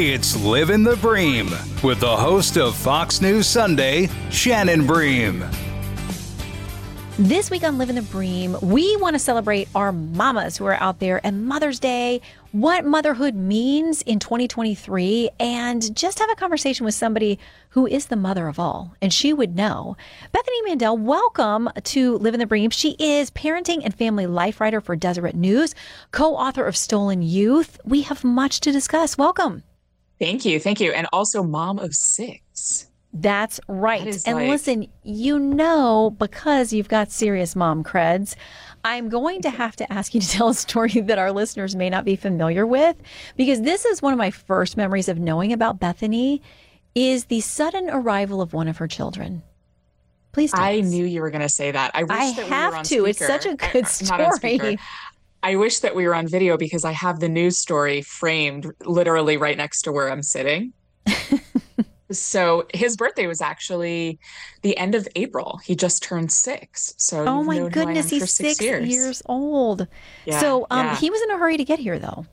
It's Living the Bream with the host of Fox News Sunday, Shannon Bream. This week on Living the Bream, we want to celebrate our mamas who are out there and Mother's Day, what motherhood means in 2023, and just have a conversation with somebody who is the mother of all, and she would know. Bethany Mandel, welcome to Living the Bream. She is parenting and family life writer for Deseret News, co author of Stolen Youth. We have much to discuss. Welcome. Thank you. Thank you. And also mom of six. That's right. That and like- listen, you know, because you've got serious mom creds, I'm going to have to ask you to tell a story that our listeners may not be familiar with, because this is one of my first memories of knowing about Bethany is the sudden arrival of one of her children. Please tell I us. knew you were going to say that. I wish I that have we were on to. It's such a good I'm not on speaker. story. I wish that we were on video because I have the news story framed literally right next to where I'm sitting. so his birthday was actually the end of April. He just turned six. So Oh my known who I goodness, he's six, years. years old. Yeah, so um, yeah. he was in a hurry to get here, though.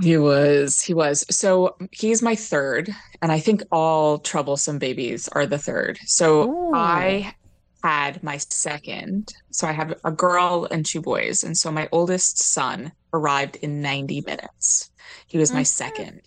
He was, he was. So he's my third, and I think all troublesome babies are the third. So Ooh. I had my second. So I have a girl and two boys. And so my oldest son arrived in 90 minutes. He was my Mhm. second.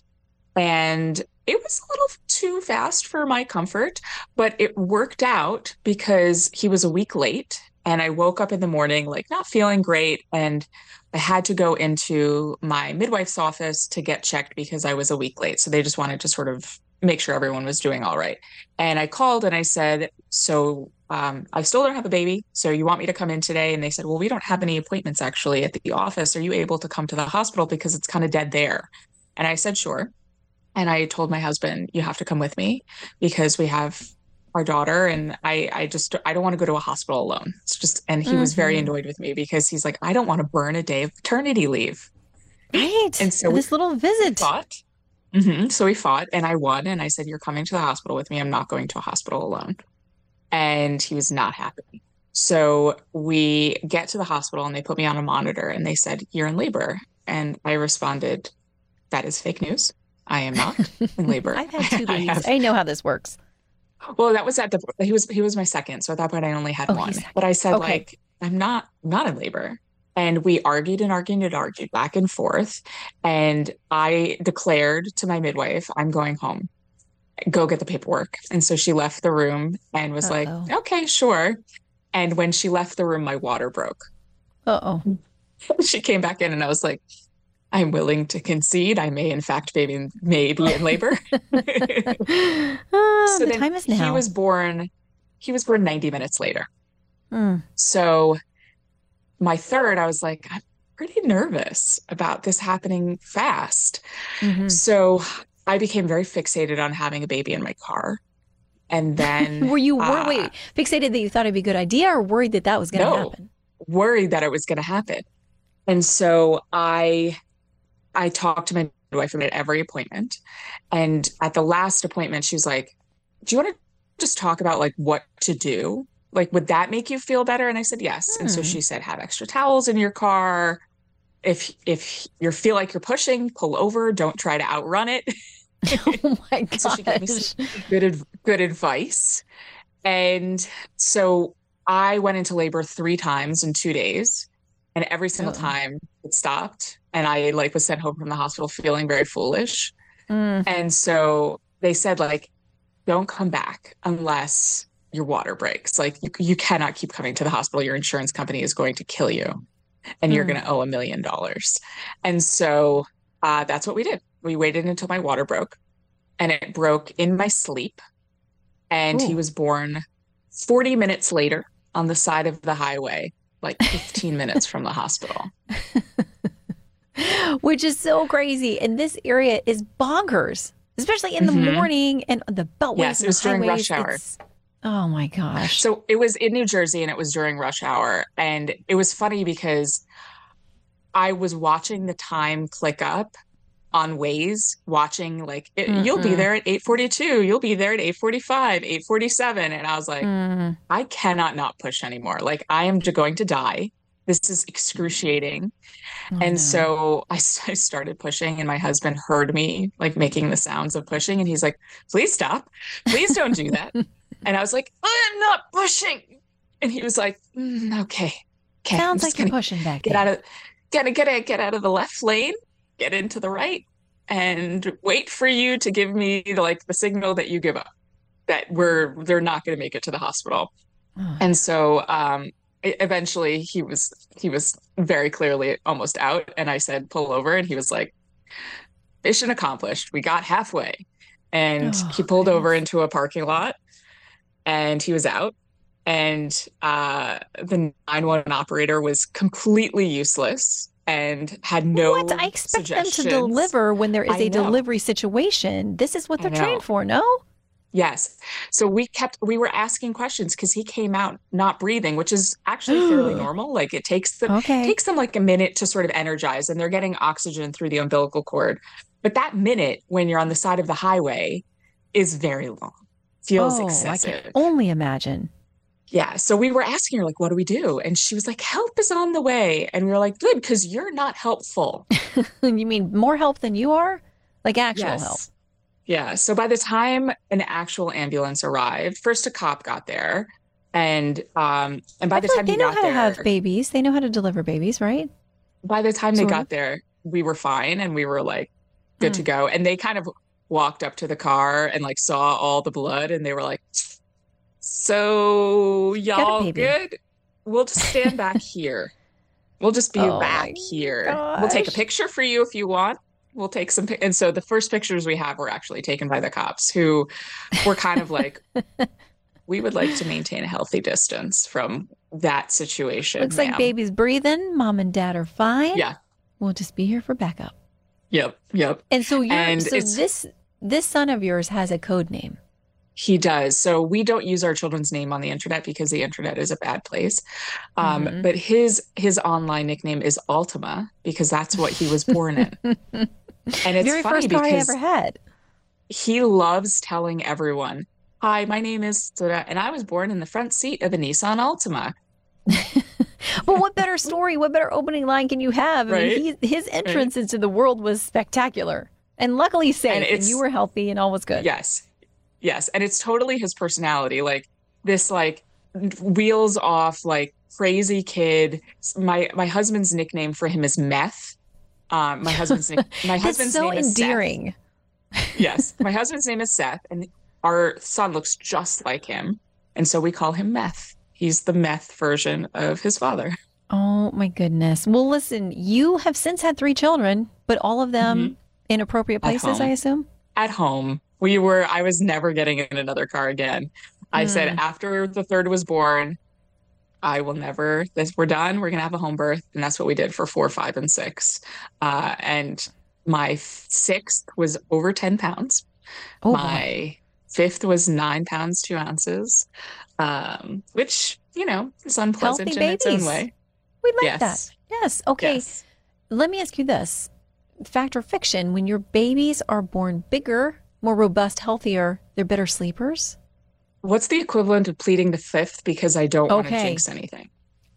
And it was a little too fast for my comfort, but it worked out because he was a week late. And I woke up in the morning, like not feeling great. And I had to go into my midwife's office to get checked because I was a week late. So they just wanted to sort of make sure everyone was doing all right. And I called and I said, So um, I still don't have a baby. So you want me to come in today? And they said, Well, we don't have any appointments actually at the office. Are you able to come to the hospital because it's kind of dead there? And I said, Sure. And I told my husband, You have to come with me because we have our daughter and I I just I don't want to go to a hospital alone. It's just and he was very Mhm. annoyed with me because he's like, I don't want to burn a day of paternity leave. Right. And so we- this little visit. Fought. hmm So we fought and I won. And I said, You're coming to the hospital with me. I'm not going to a hospital alone. And he was not happy. So we get to the hospital and they put me on a monitor and they said, You're in labor. And I responded, That is fake news. I am not in labor. I've had two I babies. have- I know how this works. well, that was at the he was he was my second. So at that point I only had Oh, one. But I said Okay. like I'm not I'm not in labor. And we argued and argued and argued back and forth. And I declared to my midwife, I'm going home. Go get the paperwork. And so she left the room and was Uh-oh. like, okay, sure. And when she left the room, my water broke. Uh oh. she came back in and I was like, I'm willing to concede. I may in fact maybe may be in labor. So the time is now. he was born he was born 90 minutes later. Mm. So my third, I was like, I'm pretty nervous about this happening fast. Mhm. So I became very fixated on having a baby in my car. And then Were you wor- uh, wait fixated that you thought it'd be a good idea, or worried that that was going to No. happen? worried that it was going to happen. And so I I talked to my midwife at every appointment. And at the last appointment, she was like, Do you want to just talk about like what to do? Like, would that make you feel better? And I said, Yes. And so Hmm. she said, Have extra towels in your car. If if you feel like you're pushing, pull over. Don't try to outrun it. oh my gosh. So she gave me some good good advice. And so I went into labor three times in two days, and every single Uh-oh. time it stopped, and I like was sent home from the hospital feeling very foolish. Mm. And so they said like, don't come back unless your water breaks. Like you, you cannot keep coming to the hospital. Your insurance company is going to kill you, and you're Mm. going to owe a million dollars. And so uh, that's what we did. We waited until my water broke, and it broke in my sleep. And he was born 40 minutes later on the side of the highway, like 15 minutes from the hospital. Which is so crazy. And this area is bonkers. especially in the Mhm. morning and the beltways. Yes, it was during highways. rush hour. It's- Oh my gosh. So it was in New Jersey and it was during rush hour. And it was funny because I was watching the time click up on Waze, watching like it, you'll be there at 8:42, you'll be there at 8:45, 8:47 and I was like Mm. I cannot not push anymore. Like I am going to die. This is excruciating. Oh, And no. so I started pushing, and my husband heard me like making the sounds of pushing, and he's like, "Please stop! Please don't do that." and I was like, "I'm not pushing," and he was like, "Mm, "Okay, okay, sounds like you're pushing back. get there. out of get get out- get out of the left lane, get into the right, and wait for you to give me like the signal that you give up that we're they're not going to make it to the hospital." Oh, And so um eventually he was he was very clearly almost out and I said pull over and he was like mission accomplished. We got halfway. And Oh, he pulled over into a parking lot and he was out and uh the 911 operator was completely useless and had no what? I expect them to deliver when there is I a delivery situation. This is what they're trained for, no? Yes. So we kept we were asking questions because he came out not breathing, which is actually fairly normal. Like it takes them Okay. takes them like a minute to sort of energize and they're getting oxygen through the umbilical cord. But that minute when you're on the side of the highway is very long. Feels oh, I excessive. can only imagine. Yeah. So we were asking her, like, what do we do? And she was like, help is on the way. And we were like, good, because you're not helpful. you mean more help than you are? Like actual help. Yeah. So by the time an actual ambulance arrived, first a cop got there. And um and by the time like they he know got how there, to have babies. They know how to deliver babies, right? by the time they got of. there, we were fine and we were like good Hmm. to go. And they kind of walked up to the car and like saw all the blood and they were like, So y'all good? We'll just stand back here. We'll just be Oh back here. We'll take a picture for you if you want. We'll take some. And so the first pictures we have were actually taken by the cops who were kind of like, we would like to maintain a healthy distance from that situation. Looks like baby's breathing. Mom and dad are fine. Yeah. We'll just be here for backup. Yep. Yep. And so you're And so this this son of yours has a code name. He does. So we don't use our children's name on the internet because the internet is a bad place. Um, Mhm. But his his online nickname is Altima because that's what he was born in. And it's Very funny first car I because ever had. he loves telling everyone, "Hi, my name is," da-da," and I was born in the front seat of a Nissan Altima. But what better story, what better opening line can you have? I Right. mean, he, his entrance into the world was spectacular. And luckily safe, and, it's- you were healthy and all was good. Yes. Yes. And it's totally his personality. Like this, like wheels off, like crazy kid. My my husband's nickname for him is Meth. Um, my husband's nick- my husband's so name is Seth. endearing. Yes. My husband's name is Seth, and our son looks just like him. And so we call him Meth. He's the meth version of his father. Oh my goodness. Well, listen, you have since had three children, but all of them in appropriate Mm-hmm. At places, I assume. At home, we were, I was never getting in another car again. I said Mm. after the third was born, I will never, this, we're done. We're going to have a home birth. And that's what we did for four, five, and six. Uh, and my sixth was over 10 pounds. Oh, my fifth was nine pounds, two ounces, um, which, you know, is unpleasant Healthy in its own babies. way. we like yes. that. Yes. Okay. Yes. Let me ask you this fact or fiction when your babies are born bigger, more robust, healthier, they're better sleepers? What's the equivalent of pleading the fifth because I don't want to jinx anything?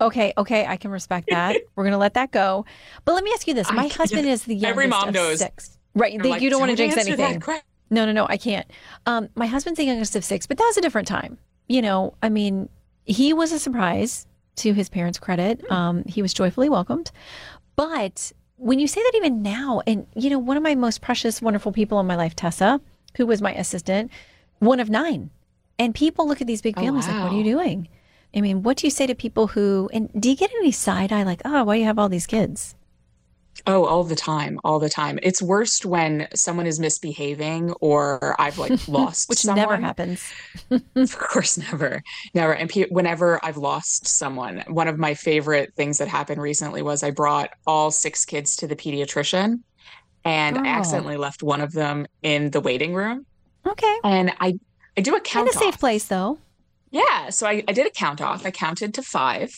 Okay, okay, I can respect that. We're gonna let that go. But let me ask you this: My can't- husband is the youngest Every mom of knows. six. Right, They're like, you don't want to jinx anything. No, no, no, I can't. Um, my husband's the youngest of six, but that was a different time. You know, I mean, he was a surprise to his parents' credit. Hmm. Um, he was joyfully welcomed. But when you say that even now, and you know, one of my most precious, wonderful people in my life, Tessa, who was my assistant, one of nine. And people look at these big Oh, families like, what are you doing? I mean, what do you say to people who, and do you get any side eye like, oh, why do you have all these kids? Oh, all the time, all the time. It's worst when someone is misbehaving or I've like lost Which someone. never happens. Of course, never, never. And pe- whenever I've lost someone, one of my favorite things that happened recently was I brought all six kids to the pediatrician, and Oh. I accidentally left one of them in the waiting room. Okay. And I I do a count off. In a safe off. place, though. Yeah. So I, I did a count off. I counted to five.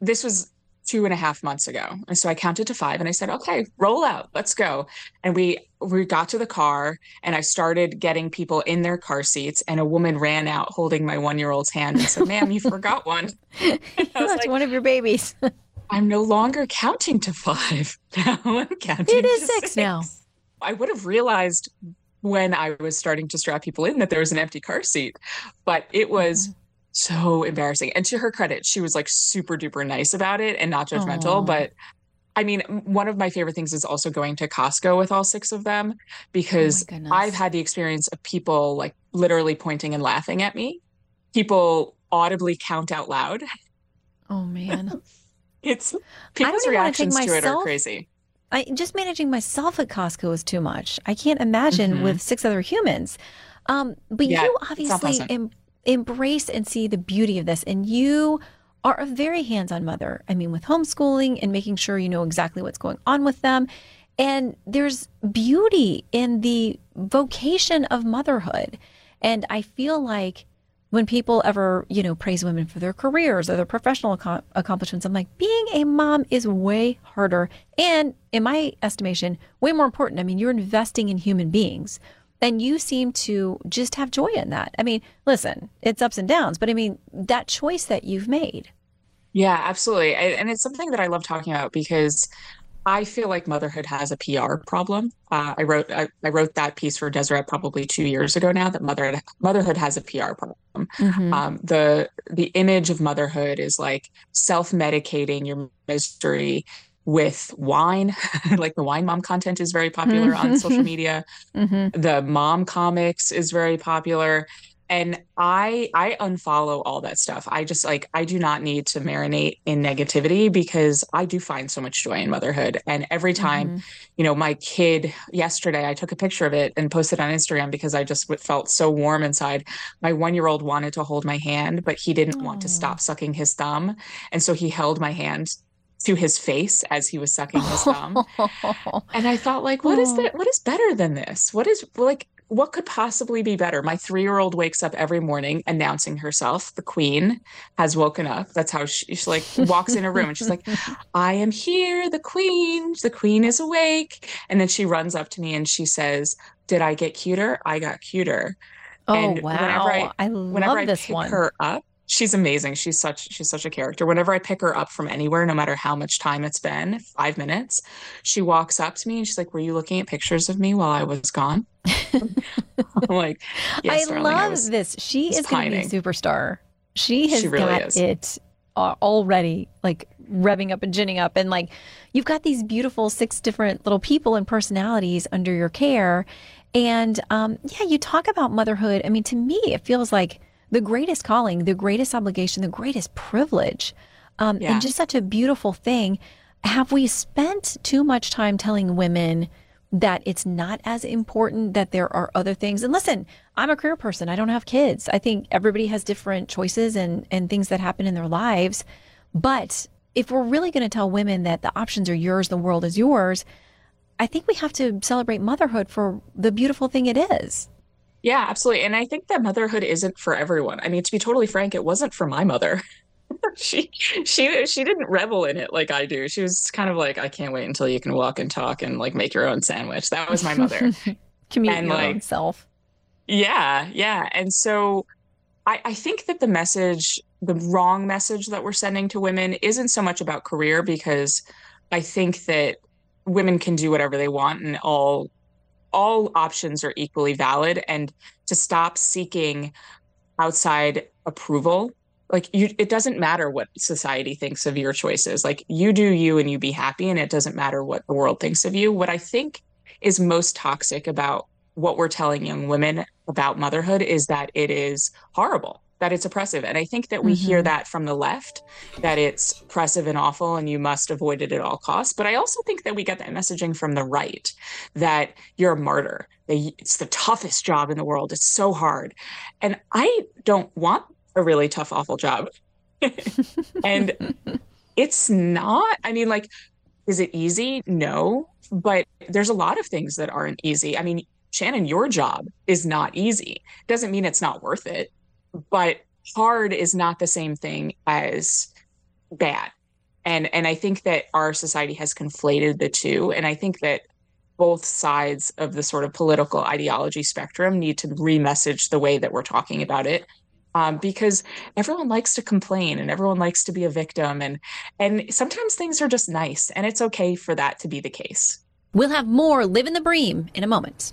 This was two and a half months ago. And so I counted to five and I said, okay, roll out, let's go. And we we got to the car and I started getting people in their car seats. And a woman ran out holding my one-year-old's hand and said, Ma'am, you forgot one. That's like, one of your babies. I'm no longer counting to five. Now I'm counting It is to six now. I would have realized when I was starting to strap people in that there was an empty car seat, but it was Mm-hmm. so embarrassing. And to her credit, she was like super duper nice about it and not judgmental. Aw. But I mean, one of my favorite things is also going to Costco with all six of them because Oh. I've had the experience of people like literally pointing and laughing at me. People audibly count out loud. oh man. It's people's even wanna take reactions to it are crazy. I just managing myself at Costco is too much. I can't imagine Mhm. with six other humans. Um, but Yeah, you obviously em- embrace and see the beauty of this, and you are a very hands-on mother. I mean, with homeschooling and making sure you know exactly what's going on with them. And there's beauty in the vocation of motherhood. And I feel like when people ever, you know, praise women for their careers or their professional accom- accomplishments, I'm like, being a mom is way harder. And in my estimation, way more important. I mean, you're investing in human beings. And you seem to just have joy in that. I mean, listen, it's ups and downs, but I mean, that choice that you've made. Yeah, absolutely. I, and it's something that I love talking about because I feel like motherhood has a PR problem. Uh, I wrote I, I wrote that piece for Deseret probably two years ago now that mother motherhood has a PR problem. Mm-hmm. Um, the the image of motherhood is like self-medicating your misery with wine. like the wine mom content is very popular on social media Mm-hmm. the mom comics is very popular and i i unfollow all that stuff i just like i do not need to marinate in negativity because i do find so much joy in motherhood and every time Mm-hmm. you know my kid yesterday i took a picture of it and posted on instagram because i just felt so warm inside my one year old wanted to hold my hand but he didn't want to stop sucking his thumb and so he held my hand to his face as he was sucking his thumb and I thought, like, what is that? What is better than this? What is like, what could possibly be better? My three year old wakes up every morning announcing herself. The queen has woken up. That's how she, she like walks in a room and she's like, I am here, the queen. The queen is awake. And then she runs up to me and she says, Did I get cuter? I got cuter. oh and wow! whenever I- I, Whenever I this pick one. her up, she's amazing. She's such she's such a character. Whenever I pick her up from anywhere, no matter how much time it's been, five minutes, she walks up to me and she's like, "Were you looking at pictures of me while I was gone?" I'm like, "Yes, I darling, love I was." this. She is going to be a superstar. She has She really got is. it uh, already, like revving up and ginning up, and like you've got these beautiful six different little people and personalities under your care, and um, yeah, you talk about motherhood. I mean, to me, it feels like the greatest calling, the greatest obligation, the greatest privilege, um, Yeah. and just such a beautiful thing. Have we spent too much time telling women? That it's not as important that there are other things. And listen, I'm a career person. I don't have kids. I think everybody has different choices and and things that happen in their lives. But if we're really going to tell women that the options are yours, the world is yours, I think we have to celebrate motherhood for the beautiful thing it is. Yeah, absolutely. And I think that motherhood isn't for everyone. I mean, to be totally frank, it wasn't for my mother. she she she didn't revel in it like I do. She was kind of like, I can't wait until you can walk and talk and like make your own sandwich. That was my mother. Commute And, your like, own self. Yeah, yeah. And so I, I think that the message, the wrong message that we're sending to women isn't so much about career because I think that women can do whatever they want and all all options are equally valid and to stop seeking outside approval like you it doesn't matter what society thinks of your choices. Like you do you and you be happy and it doesn't matter what the world thinks of you. What i think is most toxic about what we're telling young women about motherhood is that it is horrible that it's oppressive. And i think that we hear Mhm. that from the left that it's oppressive and awful and you must avoid it at all costs. But i also think that we get that messaging from the right that you're a martyr that it's the toughest job in the world it's so hard. And i don't want a really tough awful job and it's not i mean like is it easy? No, but there's a lot of things that aren't easy. I mean, Shannon, your job is not easy. Doesn't mean it's not worth it, but hard is not the same thing as bad. And and I think that our society has conflated the two. And I think that both sides of the sort of political ideology spectrum need to remessage the way that we're talking about it um, because everyone likes to complain and everyone likes to be a victim and and sometimes things are just nice and it's okay for that to be the case. We'll have more Living the Bream in a moment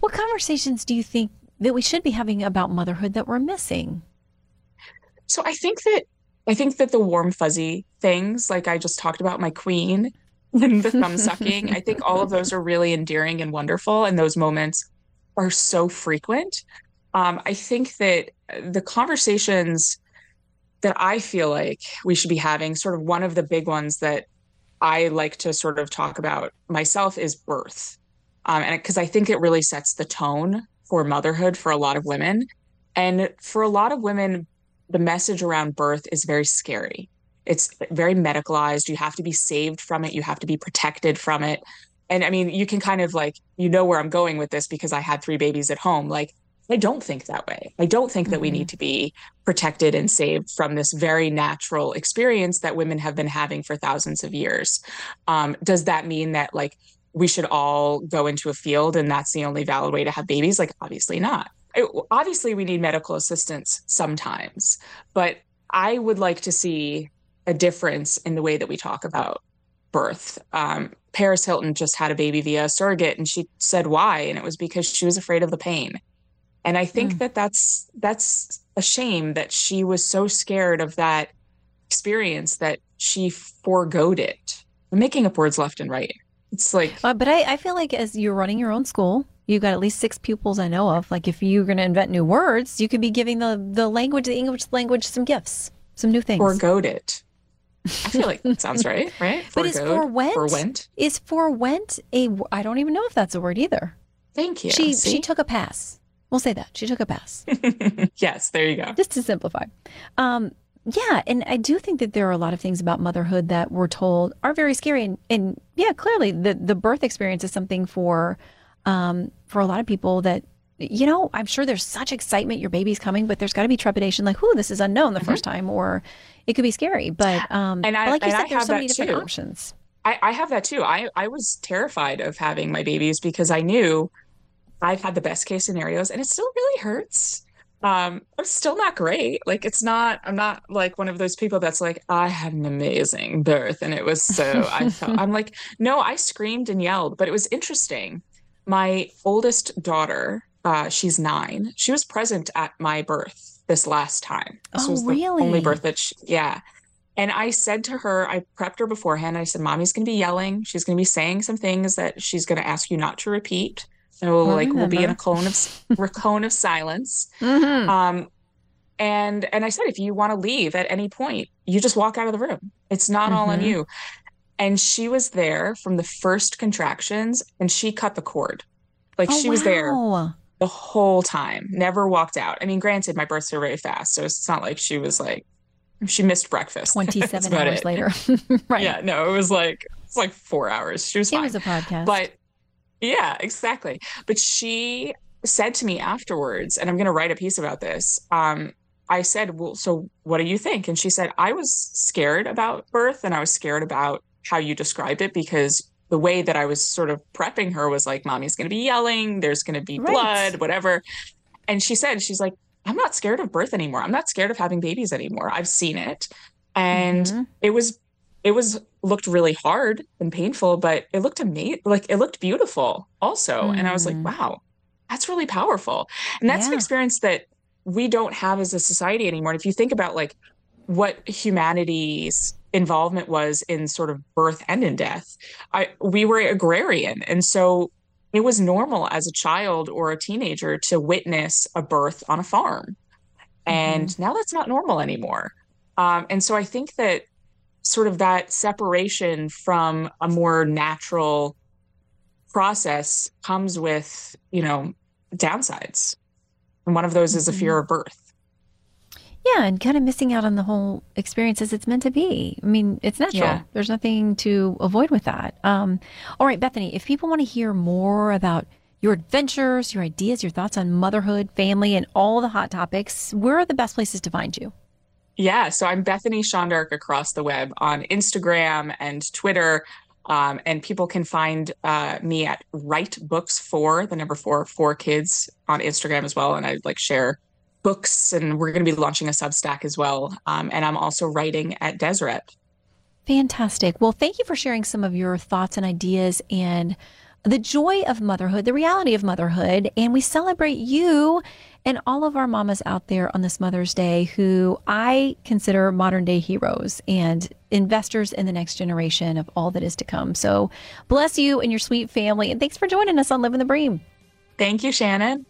What conversations do you think that we should be having about motherhood that we're missing? So I think that I think that the warm fuzzy things, like I just talked about my queen and the thumb sucking, I think all of those are really endearing and wonderful. And those moments are so frequent. Um, I think that the conversations that I feel like we should be having, sort of one of the big ones that I like to sort of talk about myself is birth um, and because I think it really sets the tone for motherhood for a lot of women. And for a lot of women, the message around birth is very scary. It's very medicalized. You have to be saved from it. You have to be protected from it. And I mean, you can kind of like, you know where I'm going with this because I had three babies at home. Like, I don't think that way. I don't think that mm-hmm. we need to be protected and saved from this very natural experience that women have been having for thousands of years. Um, does that mean that like we should all go into a field and that's the only valid way to have babies? Like obviously not. It, obviously we need medical assistance sometimes but i would like to see a difference in the way that we talk about birth. Um, paris hilton just had a baby via a surrogate and she said why and it was because she was afraid of the pain. And i think mm. that that's that's a shame that she was so scared of that experience that she foregoed it. I'm making up words left and right it's like, uh, but I, I feel like as you're running your own school, you've got at least six pupils I know of. Like if you're going to invent new words, you could be giving the the language, the English language, some gifts, some new things. Forgoed it. I feel like that sounds right, right? but is forwent? Forwent is forwent a? I don't even know if that's a word either. Thank you. She See? she took a pass. We'll say that she took a pass. yes, there you go. Just to simplify. Um, yeah, and I do think that there are a lot of things about motherhood that we're told are very scary, and, and yeah, clearly the the birth experience is something for um, for a lot of people that you know I'm sure there's such excitement your baby's coming, but there's got to be trepidation, like, "Whoo, this is unknown the mm-hmm. first time," or it could be scary. But um, and I, like you said, there's so many different too. options. I, I have that too. I I was terrified of having my babies because I knew I've had the best case scenarios, and it still really hurts um i'm still not great like it's not i'm not like one of those people that's like i had an amazing birth and it was so i felt i'm like no i screamed and yelled but it was interesting my oldest daughter uh she's nine she was present at my birth this last time this oh, was the really? only birth that she, yeah and I said to her, I prepped her beforehand. I said, Mommy's going to be yelling. She's going to be saying some things that she's going to ask you not to repeat. So I like we'll be in a cone of a cone of silence. Mm-hmm. Um, and and I said, if you want to leave at any point, you just walk out of the room. It's not mm-hmm. all on mm-hmm. you. And she was there from the first contractions, and she cut the cord. Like oh, she was there the whole time, never walked out. I mean, granted, my births are very fast, so it's not like she was like she missed breakfast. Twenty seven hours it. later, right? Yeah, no, it was like it's like four hours. She was. It fine. was a podcast, but yeah, exactly. But she said to me afterwards, and I'm going to write a piece about this. Um, I said, Well, so what do you think? And she said, I was scared about birth and I was scared about how you described it because the way that I was sort of prepping her was like, Mommy's going to be yelling, there's going to be right. blood, whatever. And she said, She's like, I'm not scared of birth anymore. I'm not scared of having babies anymore. I've seen it. And mm-hmm. it was it was looked really hard and painful, but it looked amazing. Like it looked beautiful also. Mm. And I was like, mm. wow, that's really powerful. And that's yeah. an experience that we don't have as a society anymore. And if you think about like what humanity's involvement was in sort of birth and in death. I we were agrarian, and so it was normal as a child or a teenager to witness a birth on a farm, and mm-hmm. now that's not normal anymore. Um, and so I think that sort of that separation from a more natural process comes with you know downsides, and one of those is a fear mm-hmm. of birth. Yeah, and kind of missing out on the whole experience as it's meant to be. I mean, it's natural. Yeah. There's nothing to avoid with that. Um, all right, Bethany, if people want to hear more about your adventures, your ideas, your thoughts on motherhood, family, and all the hot topics, where are the best places to find you? Yeah, so I'm Bethany Shondark across the web on Instagram and Twitter. Um, and people can find uh, me at Write Books for the number four for kids on Instagram as well. And I like share books, and we're going to be launching a Substack as well. Um, and I'm also writing at Deseret. Fantastic. Well, thank you for sharing some of your thoughts and ideas and the joy of motherhood, the reality of motherhood. And we celebrate you and all of our mamas out there on this Mother's Day who I consider modern day heroes and investors in the next generation of all that is to come. So bless you and your sweet family. And thanks for joining us on Living the Bream. Thank you, Shannon.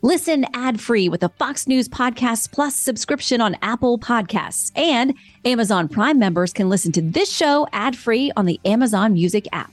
Listen ad free with a Fox News Podcast Plus subscription on Apple Podcasts. And Amazon Prime members can listen to this show ad free on the Amazon Music app.